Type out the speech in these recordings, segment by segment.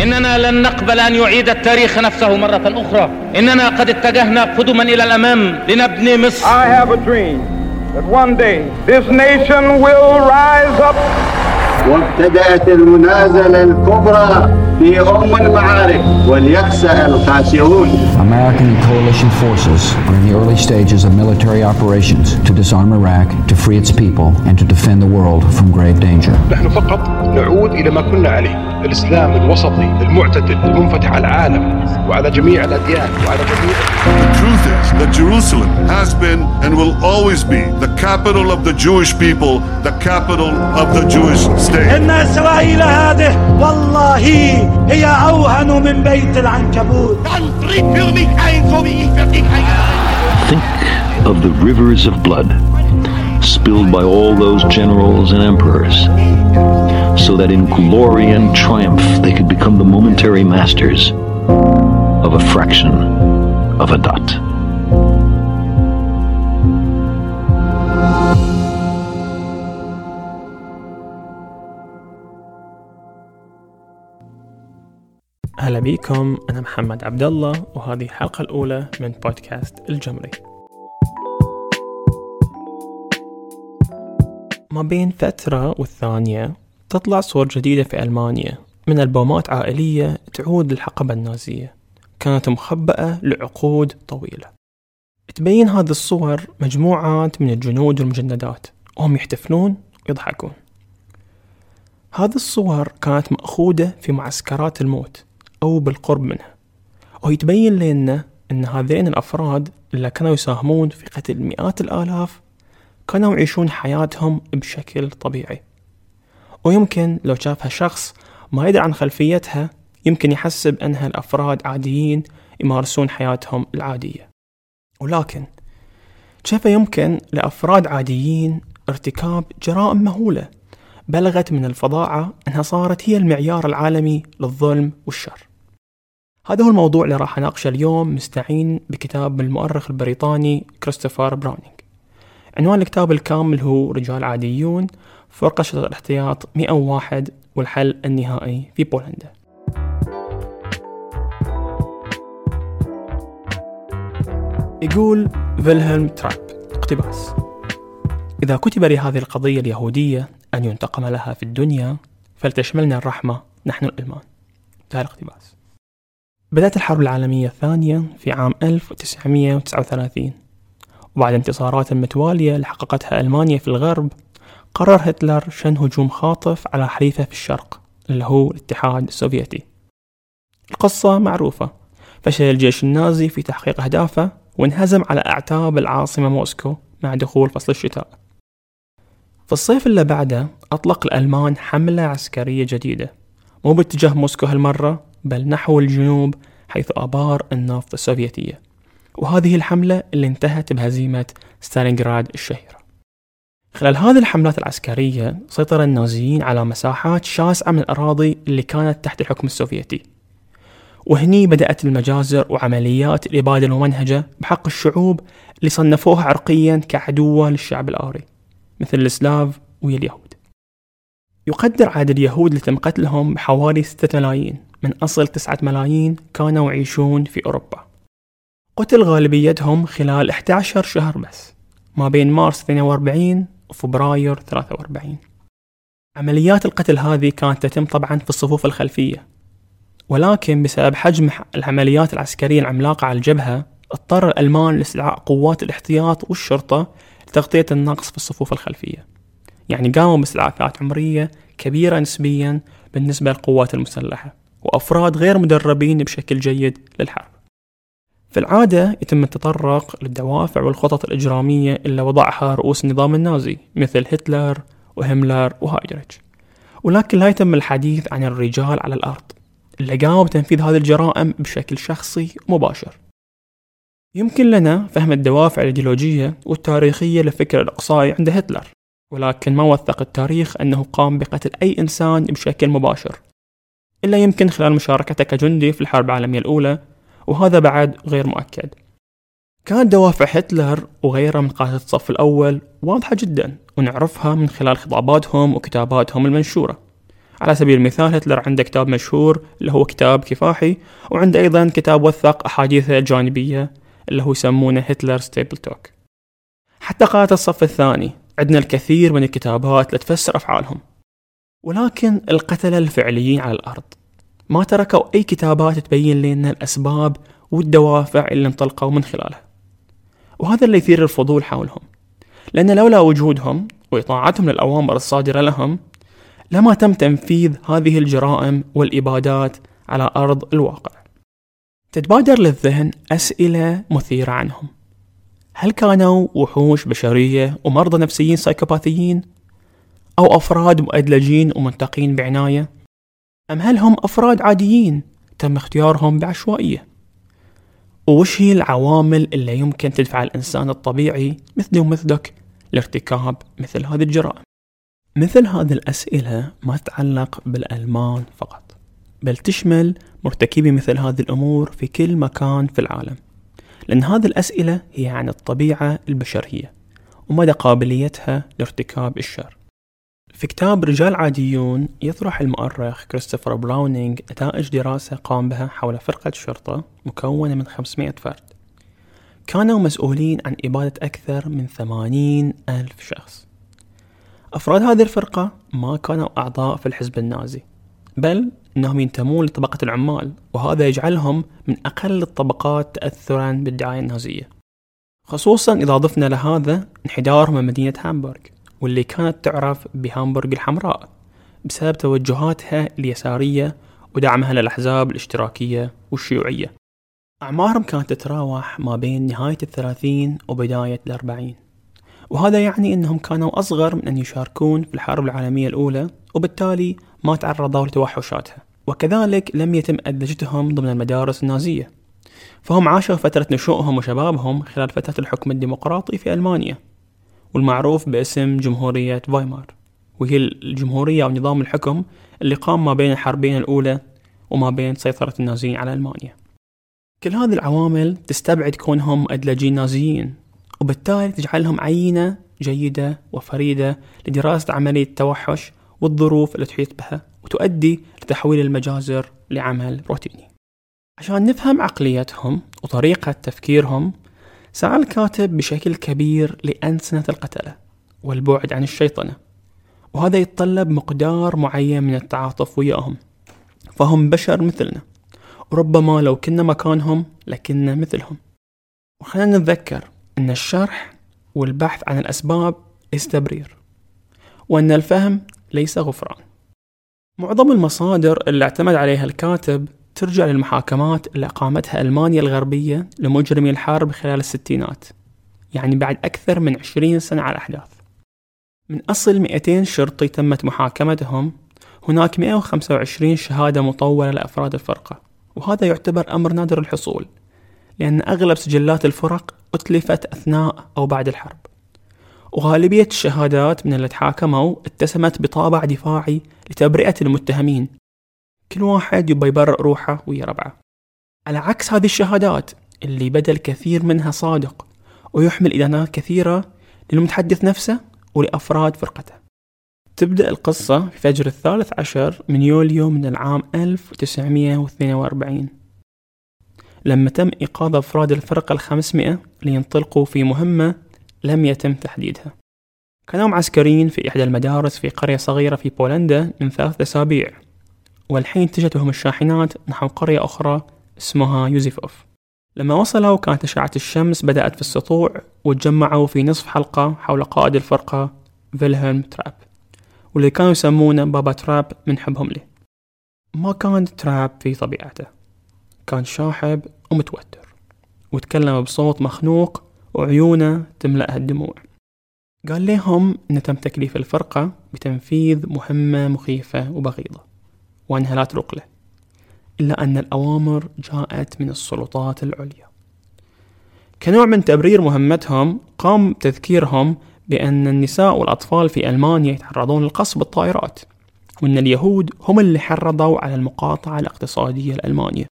إننا لن نقبل أن يعيد التاريخ نفسه مرة أخرى. إننا قد اتجهنا قدما إلى الأمام لنبني مصر. I have a dream that one day this nation will rise up. وابتدأت المنازلة الكبرى في أم المعارك وليخسأ الخاسئون American coalition forces are in the early stages of military operations to disarm Iraq, to free its people, and to defend the world from grave danger. نحن فقط نعود إلى ما كنا عليه الإسلام الوسطي المعتدل المنفتح على العالم وعلى جميع الأديان وعلى جميع The truth is that Jerusalem has been and will always be the capital of the Jewish people, the capital of the Jewish state. إن إسرائيل هذه والله هي أوهن من بيت العنكبوت Think of the rivers of blood spilled by all those generals and emperors, so that in glory and triumph they could become the momentary masters of a fraction of a dot. هلا بيكم أنا محمد عبد الله وهذه الحلقة الأولى من بودكاست الجمري. ما بين فترة والثانية تطلع صور جديدة في ألمانيا من ألبومات عائلية تعود للحقبة النازية. كانت مخبأة لعقود طويلة. تبين هذه الصور مجموعات من الجنود والمجندات. وهم يحتفلون ويضحكون هذه الصور كانت مأخوذة في معسكرات الموت. أو بالقرب منها. ويتبين لنا أن هذين الأفراد اللي كانوا يساهمون في قتل مئات الآلاف كانوا يعيشون حياتهم بشكل طبيعي. ويمكن لو شافها شخص ما يدري عن خلفيتها يمكن يحسب أنها الأفراد عاديين يمارسون حياتهم العادية. ولكن كيف يمكن لأفراد عاديين ارتكاب جرائم مهولة؟ بلغت من الفظاعة أنها صارت هي المعيار العالمي للظلم والشر. هذا هو الموضوع اللي راح أناقشه اليوم مستعين بكتاب المؤرخ البريطاني كريستوفر براونينج عنوان الكتاب الكامل هو رجال عاديون فرقة شرطة الاحتياط 101 والحل النهائي في بولندا. يقول فيلهلم تراب اقتباس. إذا كتب لهذه القضية اليهودية أن ينتقم لها في الدنيا فلتشملنا الرحمة نحن الألمان انتهى الاقتباس. بدأت الحرب العالمية الثانية في عام 1939 وبعد انتصارات متوالية اللي حققتها ألمانيا في الغرب قرر هتلر شن هجوم خاطف على حليفه في الشرق اللي هو الاتحاد السوفيتي. القصة معروفة. فشل الجيش النازي في تحقيق أهدافه وانهزم على أعتاب العاصمة موسكو مع دخول فصل الشتاء. في الصيف اللي بعده أطلق الألمان حملة عسكرية جديدة. مو باتجاه موسكو هالمرة بل نحو الجنوب حيث آبار النفط السوفيتية. وهذه الحملة اللي انتهت بهزيمة ستالينغراد الشهيرة. خلال هذه الحملات العسكرية سيطر النازيين على مساحات شاسعة من الأراضي اللي كانت تحت الحكم السوفيتي. وهني بدأت المجازر وعمليات الإبادة الممنهجة بحق الشعوب اللي صنفوها عرقيا كعدوة للشعب الآري. مثل السلاف واليهود يقدر عدد اليهود اللي تم قتلهم بحوالي ستة ملايين. من أصل تسعة ملايين كانوا يعيشون في أوروبا. قتل غالبيتهم خلال 11 شهر بس ما بين مارس 42 وفبراير 43 عمليات القتل هذه كانت تتم طبعا في الصفوف الخلفية ولكن بسبب حجم العمليات العسكرية العملاقة على الجبهة اضطر الألمان لاستدعاء قوات الاحتياط والشرطة لتغطية النقص في الصفوف الخلفية. يعني قاموا باستدعاء فئات عمرية كبيرة نسبيا بالنسبة للقوات المسلحة وأفراد غير مدربين بشكل جيد للحرب. في العادة يتم التطرق للدوافع والخطط الإجرامية اللي وضعها رؤوس النظام النازي مثل هتلر وهملر وهايدريتش. ولكن لا يتم الحديث عن الرجال على الأرض اللي قاموا بتنفيذ هذه الجرائم بشكل شخصي مباشر يمكن لنا فهم الدوافع الإيديولوجية والتاريخية للفكر الإقصائي عند هتلر ولكن ما وثق التاريخ أنه قام بقتل أي إنسان بشكل مباشر إلا يمكن خلال مشاركته كجندي في الحرب العالمية الأولى وهذا بعد غير مؤكد. كانت دوافع هتلر وغيره من قادة الصف الأول واضحة جدا ونعرفها من خلال خطاباتهم وكتاباتهم المنشورة. على سبيل المثال هتلر عنده كتاب مشهور اللي هو كتاب كفاحي وعنده أيضا كتاب وثق أحاديثه الجانبية اللي هو يسمونه هتلر ستيبل توك حتى قادة الصف الثاني. عندنا الكثير من الكتابات اللي تفسر أفعالهم. ولكن القتلة الفعليين على الأرض. ما تركوا أي كتابات تبين لنا الأسباب والدوافع اللي انطلقوا من خلالها. وهذا اللي يثير الفضول حولهم. لأن لولا وجودهم وإطاعتهم للأوامر الصادرة لهم لما تم تنفيذ هذه الجرائم والإبادات على أرض الواقع. تتبادر للذهن أسئلة مثيرة عنهم هل كانوا وحوش بشرية ومرضى نفسيين سايكوباثيين؟ أو أفراد مؤدلجين ومنتقين بعناية؟ أم هل هم أفراد عاديين تم اختيارهم بعشوائية؟ وش هي العوامل اللي يمكن تدفع الإنسان الطبيعي مثلي ومثلك لارتكاب مثل هذه الجرائم؟ مثل هذه الأسئلة ما تتعلق بالألمان فقط بل تشمل مرتكبي مثل هذه الأمور في كل مكان في العالم. لأن هذه الأسئلة هي عن الطبيعة البشرية ومدى قابليتها لارتكاب الشر. في كتاب رجال عاديون يطرح المؤرخ كريستوفر براونينج نتائج دراسة قام بها حول فرقة شرطة مكونة من 500 فرد. كانوا مسؤولين عن إبادة أكثر من 80 ألف شخص. أفراد هذه الفرقة ما كانوا أعضاء في الحزب النازي. بل أنهم ينتمون لطبقة العمال وهذا يجعلهم من أقل الطبقات تأثرا بالدعاية النازية. خصوصا إذا ضفنا لهذا انحدارهم من مدينة هامبورغ واللي كانت تعرف بهامبورغ الحمراء بسبب توجهاتها اليسارية ودعمها للأحزاب الاشتراكية والشيوعية. أعمارهم كانت تتراوح ما بين نهاية الثلاثين وبداية الأربعين. وهذا يعني أنهم كانوا أصغر من أن يشاركون في الحرب العالمية الأولى وبالتالي ما تعرضوا لتوحشاتها وكذلك لم يتم أدلجتهم ضمن المدارس النازية. فهم عاشوا فترة نشوئهم وشبابهم خلال فترة الحكم الديمقراطي في ألمانيا والمعروف باسم جمهورية فايمار وهي الجمهورية أو نظام الحكم اللي قام ما بين الحربين الأولى وما بين سيطرة النازيين على ألمانيا. كل هذه العوامل تستبعد كونهم أدلجين نازيين وبالتالي تجعلهم عينة جيدة وفريدة لدراسة عملية التوحش والظروف اللي تحيط بها وتؤدي لتحويل المجازر لعمل روتيني. عشان نفهم عقليتهم وطريقة تفكيرهم سعى الكاتب بشكل كبير لأنسنة القتلة والبعد عن الشيطنة وهذا يتطلب مقدار معين من التعاطف وياهم. فهم بشر مثلنا وربما لو كنا مكانهم لكنا مثلهم. وخلينا نتذكر أن الشرح والبحث عن الأسباب ليس تبرير وأن الفهم ليس غفران معظم المصادر اللي اعتمد عليها الكاتب ترجع للمحاكمات اللي أقامتها ألمانيا الغربية لمجرمي الحرب خلال الستينات يعني بعد أكثر من عشرين سنة على الأحداث. من أصل 200 شرطي تمت محاكمتهم هناك 125 شهادة مطولة لأفراد الفرقة. وهذا يعتبر أمر نادر الحصول لأن أغلب سجلات الفرق أتلفت أثناء أو بعد الحرب. وغالبية الشهادات من اللي تحاكموا اتسمت بطابع دفاعي لتبرئة المتهمين. كل واحد يبى يبرئ روحه ويا ربعه. على عكس هذه الشهادات اللي بدا الكثير منها صادق ويحمل إدانات كثيرة للمتحدث نفسه ولأفراد فرقته. تبدأ القصة في فجر الثالث عشر من يوليو من العام 1942 لما تم إيقاظ أفراد الفرقة الخمسمائة لينطلقوا في مهمة لم يتم تحديدها. كانوا عسكريين في إحدى المدارس في قرية صغيرة في بولندا من ثلاثة أسابيع والحين اتجهتهم الشاحنات نحو قرية أخرى اسمها يوزيفوف. لما وصلوا كانت أشعة الشمس بدأت في السطوع وتجمعوا في نصف حلقة حول قائد الفرقة فيلهلم تراب واللي كانوا يسمونه بابا تراب من حبهم له. ما كان تراب في طبيعته كان شاحب ومتوتر وتكلم بصوت مخنوق وعيونه تملأها الدموع. قال لهم أن تم تكليف الفرقة بتنفيذ مهمة مخيفة وبغيضة وأنها لا تروق له إلا أن الأوامر جاءت من السلطات العليا. كنوع من تبرير مهمتهم قام تذكيرهم بأن النساء والأطفال في ألمانيا يتعرضون للقصف بالطائرات وأن اليهود هم اللي حرضوا على المقاطعة الاقتصادية لألمانيا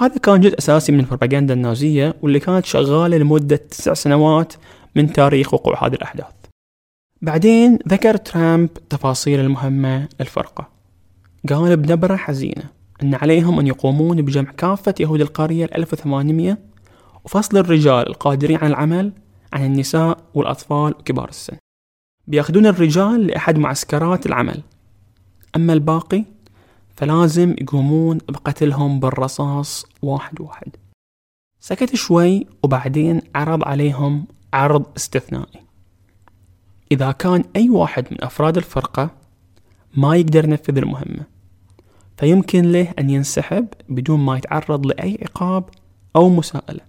هذا كان جزء أساسي من البروباغندا النازية واللي كانت شغالة لمدة تسع سنوات من تاريخ وقوع هذه الأحداث. بعدين ذكر ترامب تفاصيل المهمة للفرقة. قال بنبرة حزينة أن عليهم أن يقومون بجمع كافة يهود القرية ال 1800 وفصل الرجال القادرين على العمل عن النساء والأطفال وكبار السن. بيأخذون الرجال لأحد معسكرات العمل. أما الباقي فلازم يقومون بقتلهم بالرصاص واحد واحد. سكت شوي وبعدين عرض عليهم عرض استثنائي. إذا كان أي واحد من أفراد الفرقة ما يقدر ينفذ المهمة فيمكن له أن ينسحب بدون ما يتعرض لأي عقاب أو مساءلة.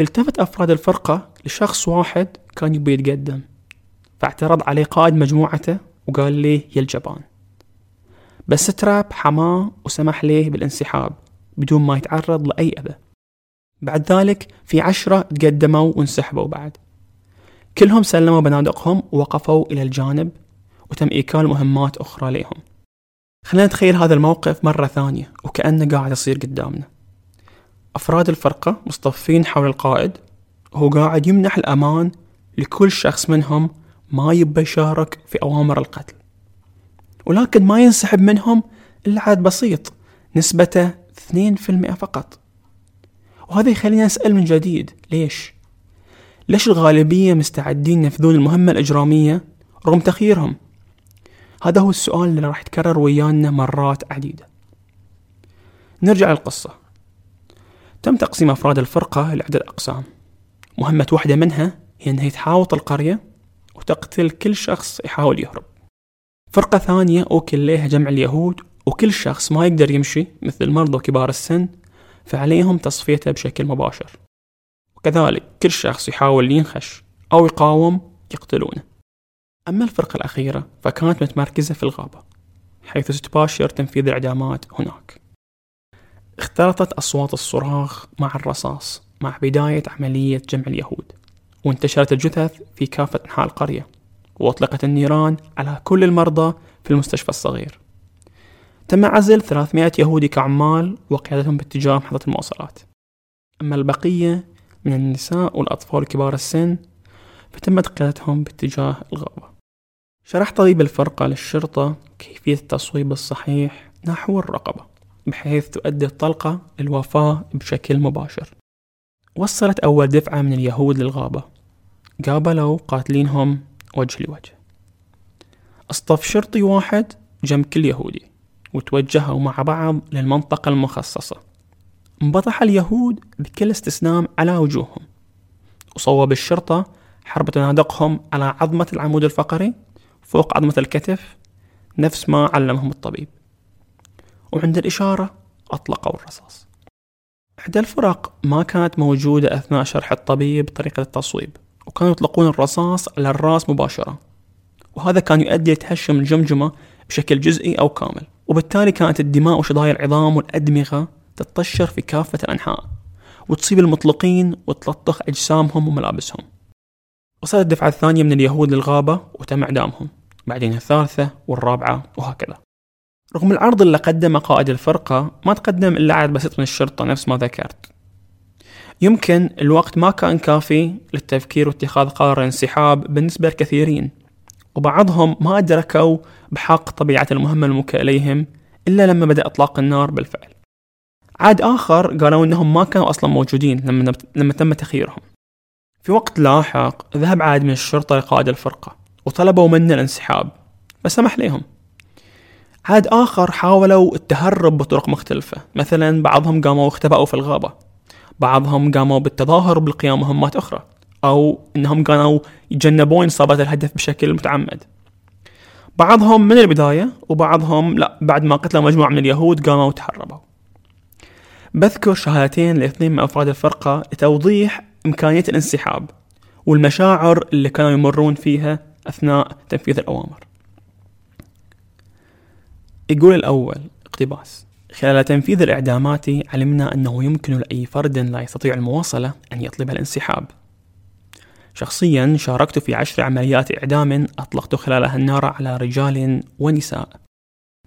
التفت أفراد الفرقة لشخص واحد كان يبي يتقدم فاعترض عليه قائد مجموعته وقال ليه يا الجبان. بس تراب حماة وسمح له بالانسحاب بدون ما يتعرض لأي أذى. بعد ذلك في عشرة تقدموا وانسحبوا بعد. كلهم سلموا بنادقهم ووقفوا إلى الجانب وتم إيكال مهمات أخرى لهم خلينا نتخيل هذا الموقف مرة ثانية وكأنه قاعد يصير قدامنا. أفراد الفرقة مصطفين حول القائد وهو قاعد يمنح الأمان لكل شخص منهم ما يبى يشارك في أوامر القتل. ولكن ما ينسحب منهم إلا عدد بسيط نسبته 2% فقط. وهذا يخلينا نسأل من جديد ليش؟ ليش الغالبية مستعدين ينفذون المهمة الإجرامية رغم تخييرهم؟ هذا هو السؤال اللي راح يتكرر ويانا مرات عديدة. نرجع للقصة. تم تقسيم أفراد الفرقة لعدة أقسام. مهمة واحدة منها هي أنها تحاوط القرية وتقتل كل شخص يحاول يهرب. فرقة ثانية أوكل لها جمع اليهود وكل شخص ما يقدر يمشي مثل المرضى وكبار السن فعليهم تصفيته بشكل مباشر. وكذلك كل شخص يحاول ينخش أو يقاوم يقتلونه. أما الفرقة الأخيرة فكانت متمركزة في الغابة حيث ستباشر تنفيذ الإعدامات هناك. اختلطت أصوات الصراخ مع الرصاص مع بداية عملية جمع اليهود وانتشرت الجثث في كافة أنحاء القرية. وأطلقت النيران على كل المرضى في المستشفى الصغير. تم عزل 300 يهودي كعمال وقيادتهم باتجاه محطة المواصلات أما البقية من النساء والأطفال وكبار السن فتمت قيادتهم باتجاه الغابة شرح طبيب الفرقة للشرطة كيفية التصويب الصحيح نحو الرقبة بحيث تؤدي الطلقة للوفاة بشكل مباشر. وصلت أول دفعة من اليهود للغابة. قابلوا قاتلينهم وجه لوجه. اصطف شرطي واحد جنب كل يهودي وتوجهوا مع بعض للمنطقة المخصصة. انبطح اليهود بكل استثناء على وجوههم. وصوب الشرطة حرب تنادقهم على عظمة العمود الفقري فوق عظمة الكتف نفس ما علمهم الطبيب. وعند الإشارة أطلقوا الرصاص. إحدى الفرق ما كانت موجودة أثناء شرح الطبيب طريقة التصويب. وكانوا يطلقون الرصاص على الراس مباشرة. وهذا كان يؤدي لتهشم الجمجمة بشكل جزئي أو كامل. وبالتالي كانت الدماء وشظايا العظام والأدمغة تتطشر في كافة الأنحاء وتصيب المطلقين وتلطخ أجسامهم وملابسهم. وصلت الدفعة الثانية من اليهود للغابة وتم إعدامهم. بعدين الثالثة والرابعة وهكذا. رغم العرض اللي قدمه قائد الفرقة ما تقدم إلا عدد بسيط من الشرطة نفس ما ذكرت. يمكن الوقت ما كان كافي للتفكير واتخاذ قرار الانسحاب بالنسبة لكثيرين وبعضهم ما أدركوا بحق طبيعة المهمة الموكلة إليهم إلا لما بدأ إطلاق النار بالفعل. عاد آخر قالوا إنهم ما كانوا أصلا موجودين لما, لما تم تخييرهم. في وقت لاحق ذهب عاد من الشرطة لقائد الفرقة وطلبوا منه الانسحاب فسمح لهم. عاد آخر حاولوا التهرب بطرق مختلفة مثلا بعضهم قاموا اختبأوا في الغابة. بعضهم قاموا بالتظاهر بالقيام مهمات أخرى أو أنهم كانوا يتجنبون إصابة الهدف بشكل متعمد. بعضهم من البداية وبعضهم لا بعد ما قتلوا مجموعة من اليهود قاموا وتهربوا بذكر شهادتين لاثنين من أفراد الفرقة لتوضيح إمكانية الانسحاب والمشاعر اللي كانوا يمرون فيها أثناء تنفيذ الأوامر. يقول الأول اقتباس. خلال تنفيذ الإعدامات علمنا أنه يمكن لأي فرد لا يستطيع المواصلة أن يطلب الانسحاب. شخصيا شاركت في عشر عمليات إعدام أطلقت خلالها النار على رجال ونساء.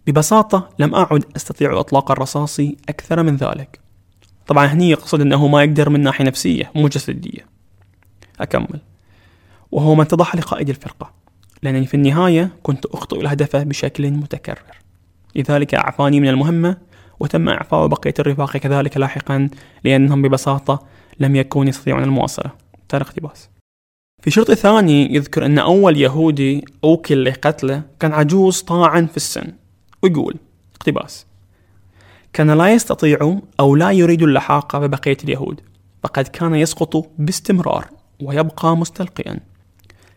ببساطة لم أعد أستطيع إطلاق الرصاص أكثر من ذلك. طبعا هني يقصد أنه ما يقدر من ناحية نفسية مو جسدية. أكمل. وهو ما اتضح لقائد الفرقة. لأنني في النهاية كنت أخطئ الهدف بشكل متكرر. لذلك أعفاني من المهمة وتم إعفاء بقية الرفاق كذلك لاحقا لأنهم ببساطة لم يكونوا يستطيعون المواصلة ترى اقتباس في شرط ثاني يذكر أن أول يهودي أوكل لقتله كان عجوز طاعن في السن ويقول اقتباس كان لا يستطيع أو لا يريد اللحاق ببقية اليهود فقد كان يسقط باستمرار ويبقى مستلقيا.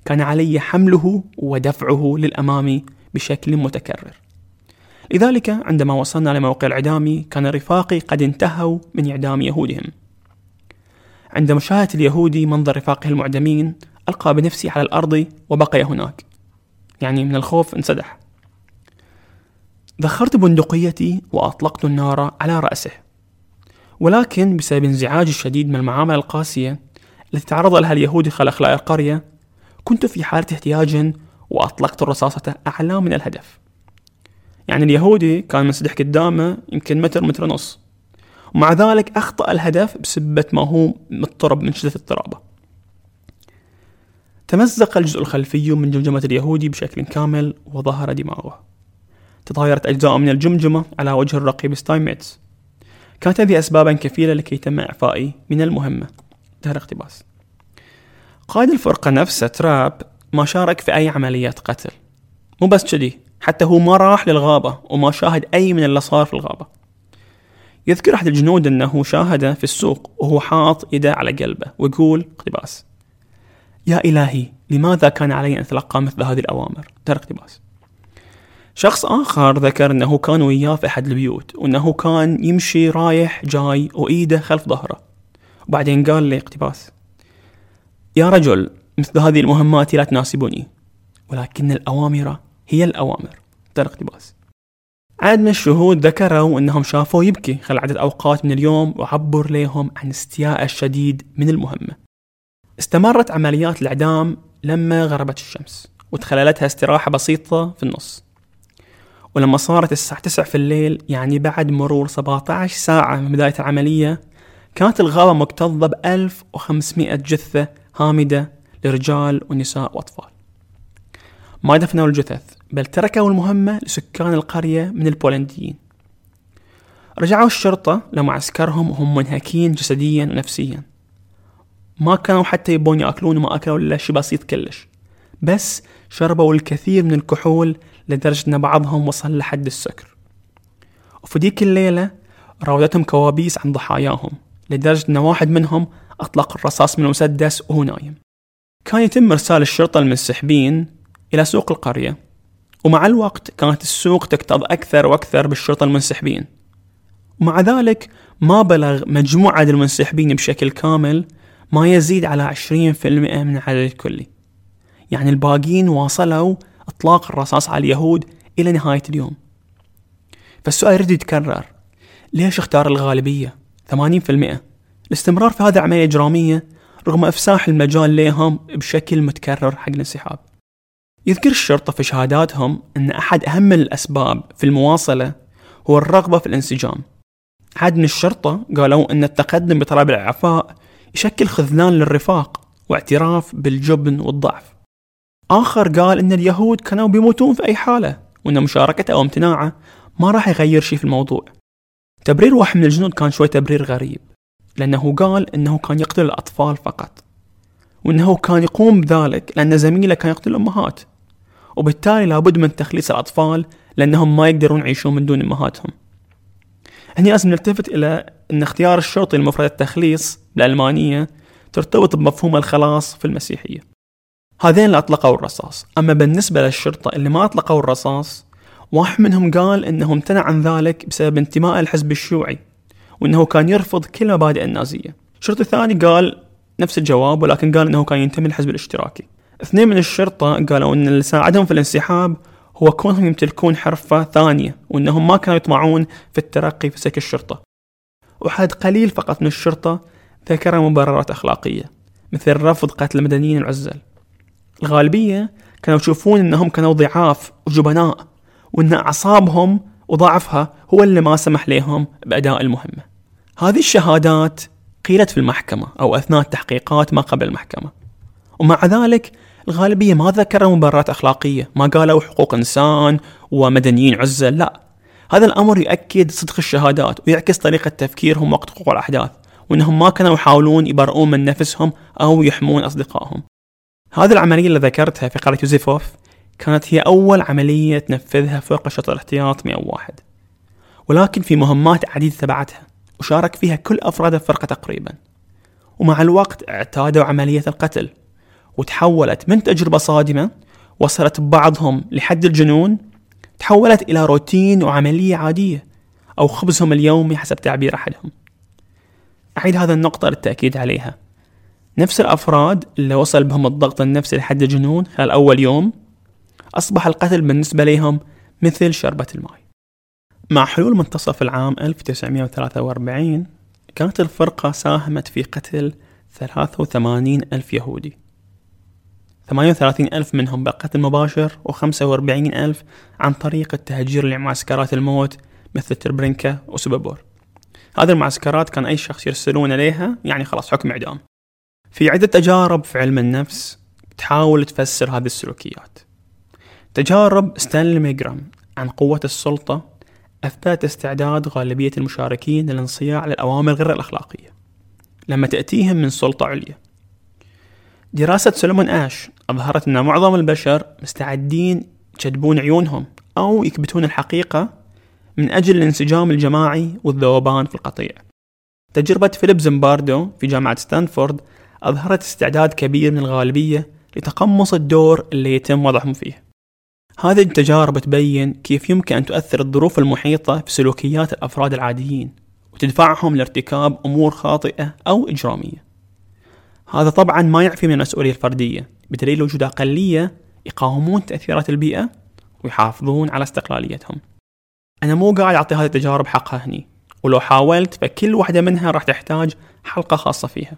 كان علي حمله ودفعه للأمام بشكل متكرر. لذلك عندما وصلنا لموقع الإعدام كان رفاقي قد انتهوا من إعدام يهودهم. عند مشاهدة اليهودي منظر رفاقه المعدمين ألقى بنفسي على الأرض وبقي هناك. يعني من الخوف انسدح. ذخرت بندقيتي وأطلقت النار على رأسه. ولكن بسبب انزعاجي الشديد من المعاملة القاسية التي تعرض لها اليهود خلال أخلاق القرية كنت في حالة احتياج وأطلقت الرصاصة أعلى من الهدف. يعني اليهودي كان منسدح قدامه يمكن متر متر ونص. ومع ذلك أخطأ الهدف بسبة ما هو مضطرب من شدة اضطرابه. تمزق الجزء الخلفي من جمجمة اليهودي بشكل كامل وظهر دماغه. تطايرت أجزاء من الجمجمة على وجه الرقيب ستايميتس. كانت هذه أسبابا كفيلة لكي تم إعفائي من المهمة. انتهى الاقتباس. قائد الفرقة نفسه تراب ما شارك في أي عمليات قتل. مو بس كذي. حتى هو ما راح للغابة وما شاهد أي من اللي صار في الغابة. يذكر أحد الجنود أنه شاهده في السوق وهو حاط يده على قلبه ويقول اقتباس. يا إلهي لماذا كان علي أن أتلقى مثل هذه الأوامر؟ ترى اقتباس. شخص آخر ذكر أنه كان وياه في أحد البيوت وأنه كان يمشي رايح جاي وإيده خلف ظهره. وبعدين قال لي اقتباس. يا رجل مثل هذه المهمات لا تناسبني ولكن الأوامر هي الأوامر. ترى اقتباس عدد من الشهود ذكروا أنهم شافوه يبكي خلال عدد أوقات من اليوم وعبر لهم عن استياء الشديد من المهمة. استمرت عمليات الإعدام لما غربت الشمس وتخللتها استراحة بسيطة في النص. ولما صارت الساعة 9 في الليل يعني بعد مرور 17 ساعة من بداية العملية كانت الغابة مكتظة ب 1500 جثة هامدة لرجال ونساء وأطفال. ما دفنوا الجثث. بل تركوا المهمة لسكان القرية من البولنديين. رجعوا الشرطة لمعسكرهم وهم منهكين جسديا ونفسيا. ما كانوا حتى يبون يأكلون وما أكلوا إلا شيء بسيط كلش. بس شربوا الكثير من الكحول لدرجة أن بعضهم وصل لحد السكر. وفي ديك الليلة راودتهم كوابيس عن ضحاياهم لدرجة أن واحد منهم أطلق الرصاص من المسدس وهو نايم. كان يتم إرسال الشرطة المنسحبين إلى سوق القرية. ومع الوقت كانت السوق تكتظ أكثر وأكثر بالشرطة المنسحبين. ومع ذلك ما بلغ مجموع عدد المنسحبين بشكل كامل ما يزيد على 20% من العدد الكلي. يعني الباقين واصلوا إطلاق الرصاص على اليهود إلى نهاية اليوم. فالسؤال يريد يتكرر. ليش اختار الغالبية؟ 80% الاستمرار في هذه العملية الإجرامية رغم إفساح المجال لهم بشكل متكرر حق الانسحاب. يذكر الشرطة في شهاداتهم أن أحد أهم الأسباب في المواصلة هو الرغبة في الانسجام. عاد من الشرطة قالوا أن التقدم بطلب الإعفاء يشكل خذلان للرفاق واعتراف بالجبن والضعف. آخر قال أن اليهود كانوا بيموتون في أي حالة وأن مشاركته أو امتناعه ما راح يغير شيء في الموضوع. تبرير واحد من الجنود كان شوي تبرير غريب لأنه قال أنه كان يقتل الأطفال فقط وأنه كان يقوم بذلك لأن زميله كان يقتل الأمهات وبالتالي لابد من تخليص الأطفال لأنهم ما يقدرون يعيشون من دون أمهاتهم. هنا لازم نلتفت إلى أن اختيار الشرطي لمفردة التخليص بالألمانية ترتبط بمفهوم الخلاص في المسيحية. هذين اللي أطلقوا الرصاص. أما بالنسبة للشرطة اللي ما أطلقوا الرصاص واحد منهم قال أنه امتنع عن ذلك بسبب انتماء الحزب الشيوعي وأنه كان يرفض كل مبادئ النازية. الشرطي الثاني قال نفس الجواب ولكن قال أنه كان ينتمي للحزب الاشتراكي. اثنين من الشرطة قالوا أن اللي ساعدهم في الانسحاب هو كونهم يمتلكون حرفة ثانية وأنهم ما كانوا يطمعون في الترقي في سلك الشرطة. وحد قليل فقط من الشرطة ذكر مبررات أخلاقية مثل رفض قتل المدنيين العزل. الغالبية كانوا يشوفون أنهم كانوا ضعاف وجبناء وأن أعصابهم وضعفها هو اللي ما سمح لهم بأداء المهمة. هذه الشهادات قيلت في المحكمة أو أثناء التحقيقات ما قبل المحكمة. ومع ذلك الغالبية ما ذكروا مبررات أخلاقية ما قالوا حقوق إنسان ومدنيين عزل لا. هذا الأمر يؤكد صدق الشهادات ويعكس طريقة تفكيرهم وقت وقوع الأحداث وأنهم ما كانوا يحاولون يبرؤون من نفسهم أو يحمون أصدقائهم. هذه العملية اللي ذكرتها في قرية يوزيفوف كانت هي أول عملية تنفذها فرقة شرطة الاحتياط 101 ولكن في مهمات عديدة تبعتها وشارك فيها كل أفراد الفرقة تقريبا. ومع الوقت اعتادوا عملية القتل. وتحولت من تجربة صادمة وصلت بعضهم لحد الجنون تحولت إلى روتين وعملية عادية أو خبزهم اليومي حسب تعبير أحدهم. أعيد هذا النقطة للتأكيد عليها. نفس الأفراد اللي وصل بهم الضغط النفسي لحد الجنون خلال أول يوم أصبح القتل بالنسبة لهم مثل شربة الماء. مع حلول منتصف العام 1943 كانت الفرقة ساهمت في قتل 83 ألف يهودي. 38 ألف منهم بقتل مباشر و45 ألف عن طريق التهجير لمعسكرات الموت مثل تربرينكا وسوبابور. هذه المعسكرات كان أي شخص يرسلون إليها يعني خلاص حكم إعدام. في عدة تجارب في علم النفس تحاول تفسر هذه السلوكيات. تجارب ستانلي ميلجرام عن قوة السلطة أثبتت استعداد غالبية المشاركين للانصياع للأوامر غير الأخلاقية. لما تأتيهم من سلطة عليا دراسة سولومون آش أظهرت أن معظم البشر مستعدين يكذبون عيونهم أو يكبتون الحقيقة من أجل الانسجام الجماعي والذوبان في القطيع. تجربة فيليب زمباردو في جامعة ستانفورد أظهرت استعداد كبير من الغالبية لتقمص الدور اللي يتم وضعهم فيه. هذه التجارب تبين كيف يمكن أن تؤثر الظروف المحيطة في سلوكيات الأفراد العاديين وتدفعهم لارتكاب أمور خاطئة أو إجرامية. هذا طبعا ما يعفي من المسؤولية الفردية. بدليل وجود أقلية يقاومون تأثيرات البيئة ويحافظون على استقلاليتهم. أنا مو قاعد أعطي هذه التجارب حقها هني. ولو حاولت فكل واحدة منها راح تحتاج حلقة خاصة فيها.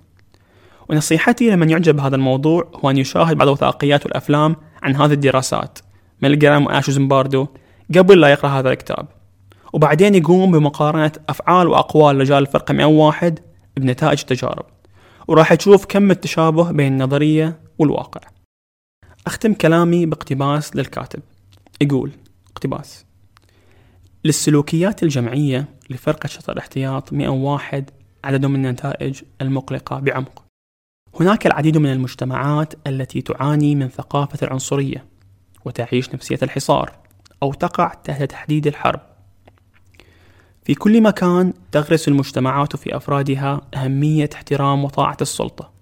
ونصيحتي لمن يعجب بهذا الموضوع هو أن يشاهد بعض الوثائقيات والأفلام عن هذه الدراسات. ميلجرام وآشو زمباردو قبل لا يقرأ هذا الكتاب. وبعدين يقوم بمقارنة أفعال وأقوال رجال الفرقة 101 بنتائج التجارب. وراح تشوف كم التشابه بين النظرية والواقع. أختم كلامي باقتباس للكاتب. يقول اقتباس للسلوكيات الجمعية لفرقة شطر الاحتياط 101 عدد من النتائج المقلقة بعمق. هناك العديد من المجتمعات التي تعاني من ثقافة العنصرية وتعيش نفسية الحصار أو تقع تحت تحديد الحرب. في كل مكان تغرس المجتمعات في أفرادها أهمية احترام وطاعة السلطة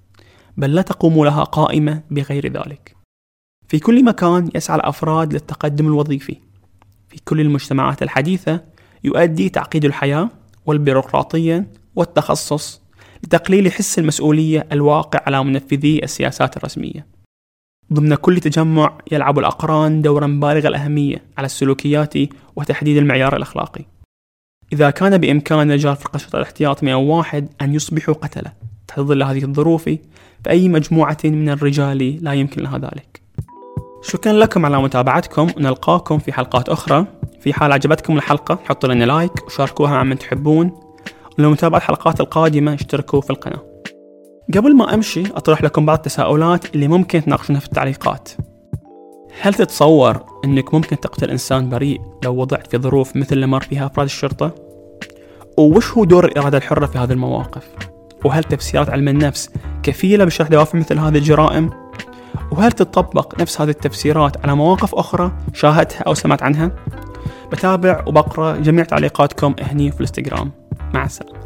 بل لا تقوم لها قائمة بغير ذلك. في كل مكان يسعى الأفراد للتقدم الوظيفي. في كل المجتمعات الحديثة يؤدي تعقيد الحياة والبيروقراطية والتخصص لتقليل حس المسؤولية الواقع على منفذي السياسات الرسمية. ضمن كل تجمع يلعب الأقران دورا بالغ الأهمية على السلوكيات وتحديد المعيار الأخلاقي. إذا كان بإمكان رجال فرقة شرطة الاحتياط 101 أن يصبحوا قتلة. تحت ظل هذه الظروف فأي مجموعة من الرجال لا يمكن لها ذلك. شكرا لكم على متابعتكم. ونلقاكم في حلقات أخرى. في حال عجبتكم الحلقة حطوا لنا لايك وشاركوها مع من تحبون. ولمتابعة الحلقات القادمة اشتركوا في القناة. قبل ما أمشي أطرح لكم بعض التساؤلات اللي ممكن تناقشونها في التعليقات. هل تتصور أنك ممكن تقتل إنسان بريء لو وضعت في ظروف مثل اللي مر فيها أفراد الشرطة؟ وش هو دور الإرادة الحرة في هذه المواقف؟ وهل تفسيرات علم النفس كفيلة بشرح دوافع مثل هذه الجرائم؟ وهل تطبق نفس هذه التفسيرات على مواقف أخرى شاهدتها أو سمعت عنها؟ بتابع وبقرأ جميع تعليقاتكم هني في الإنستغرام مع السلامة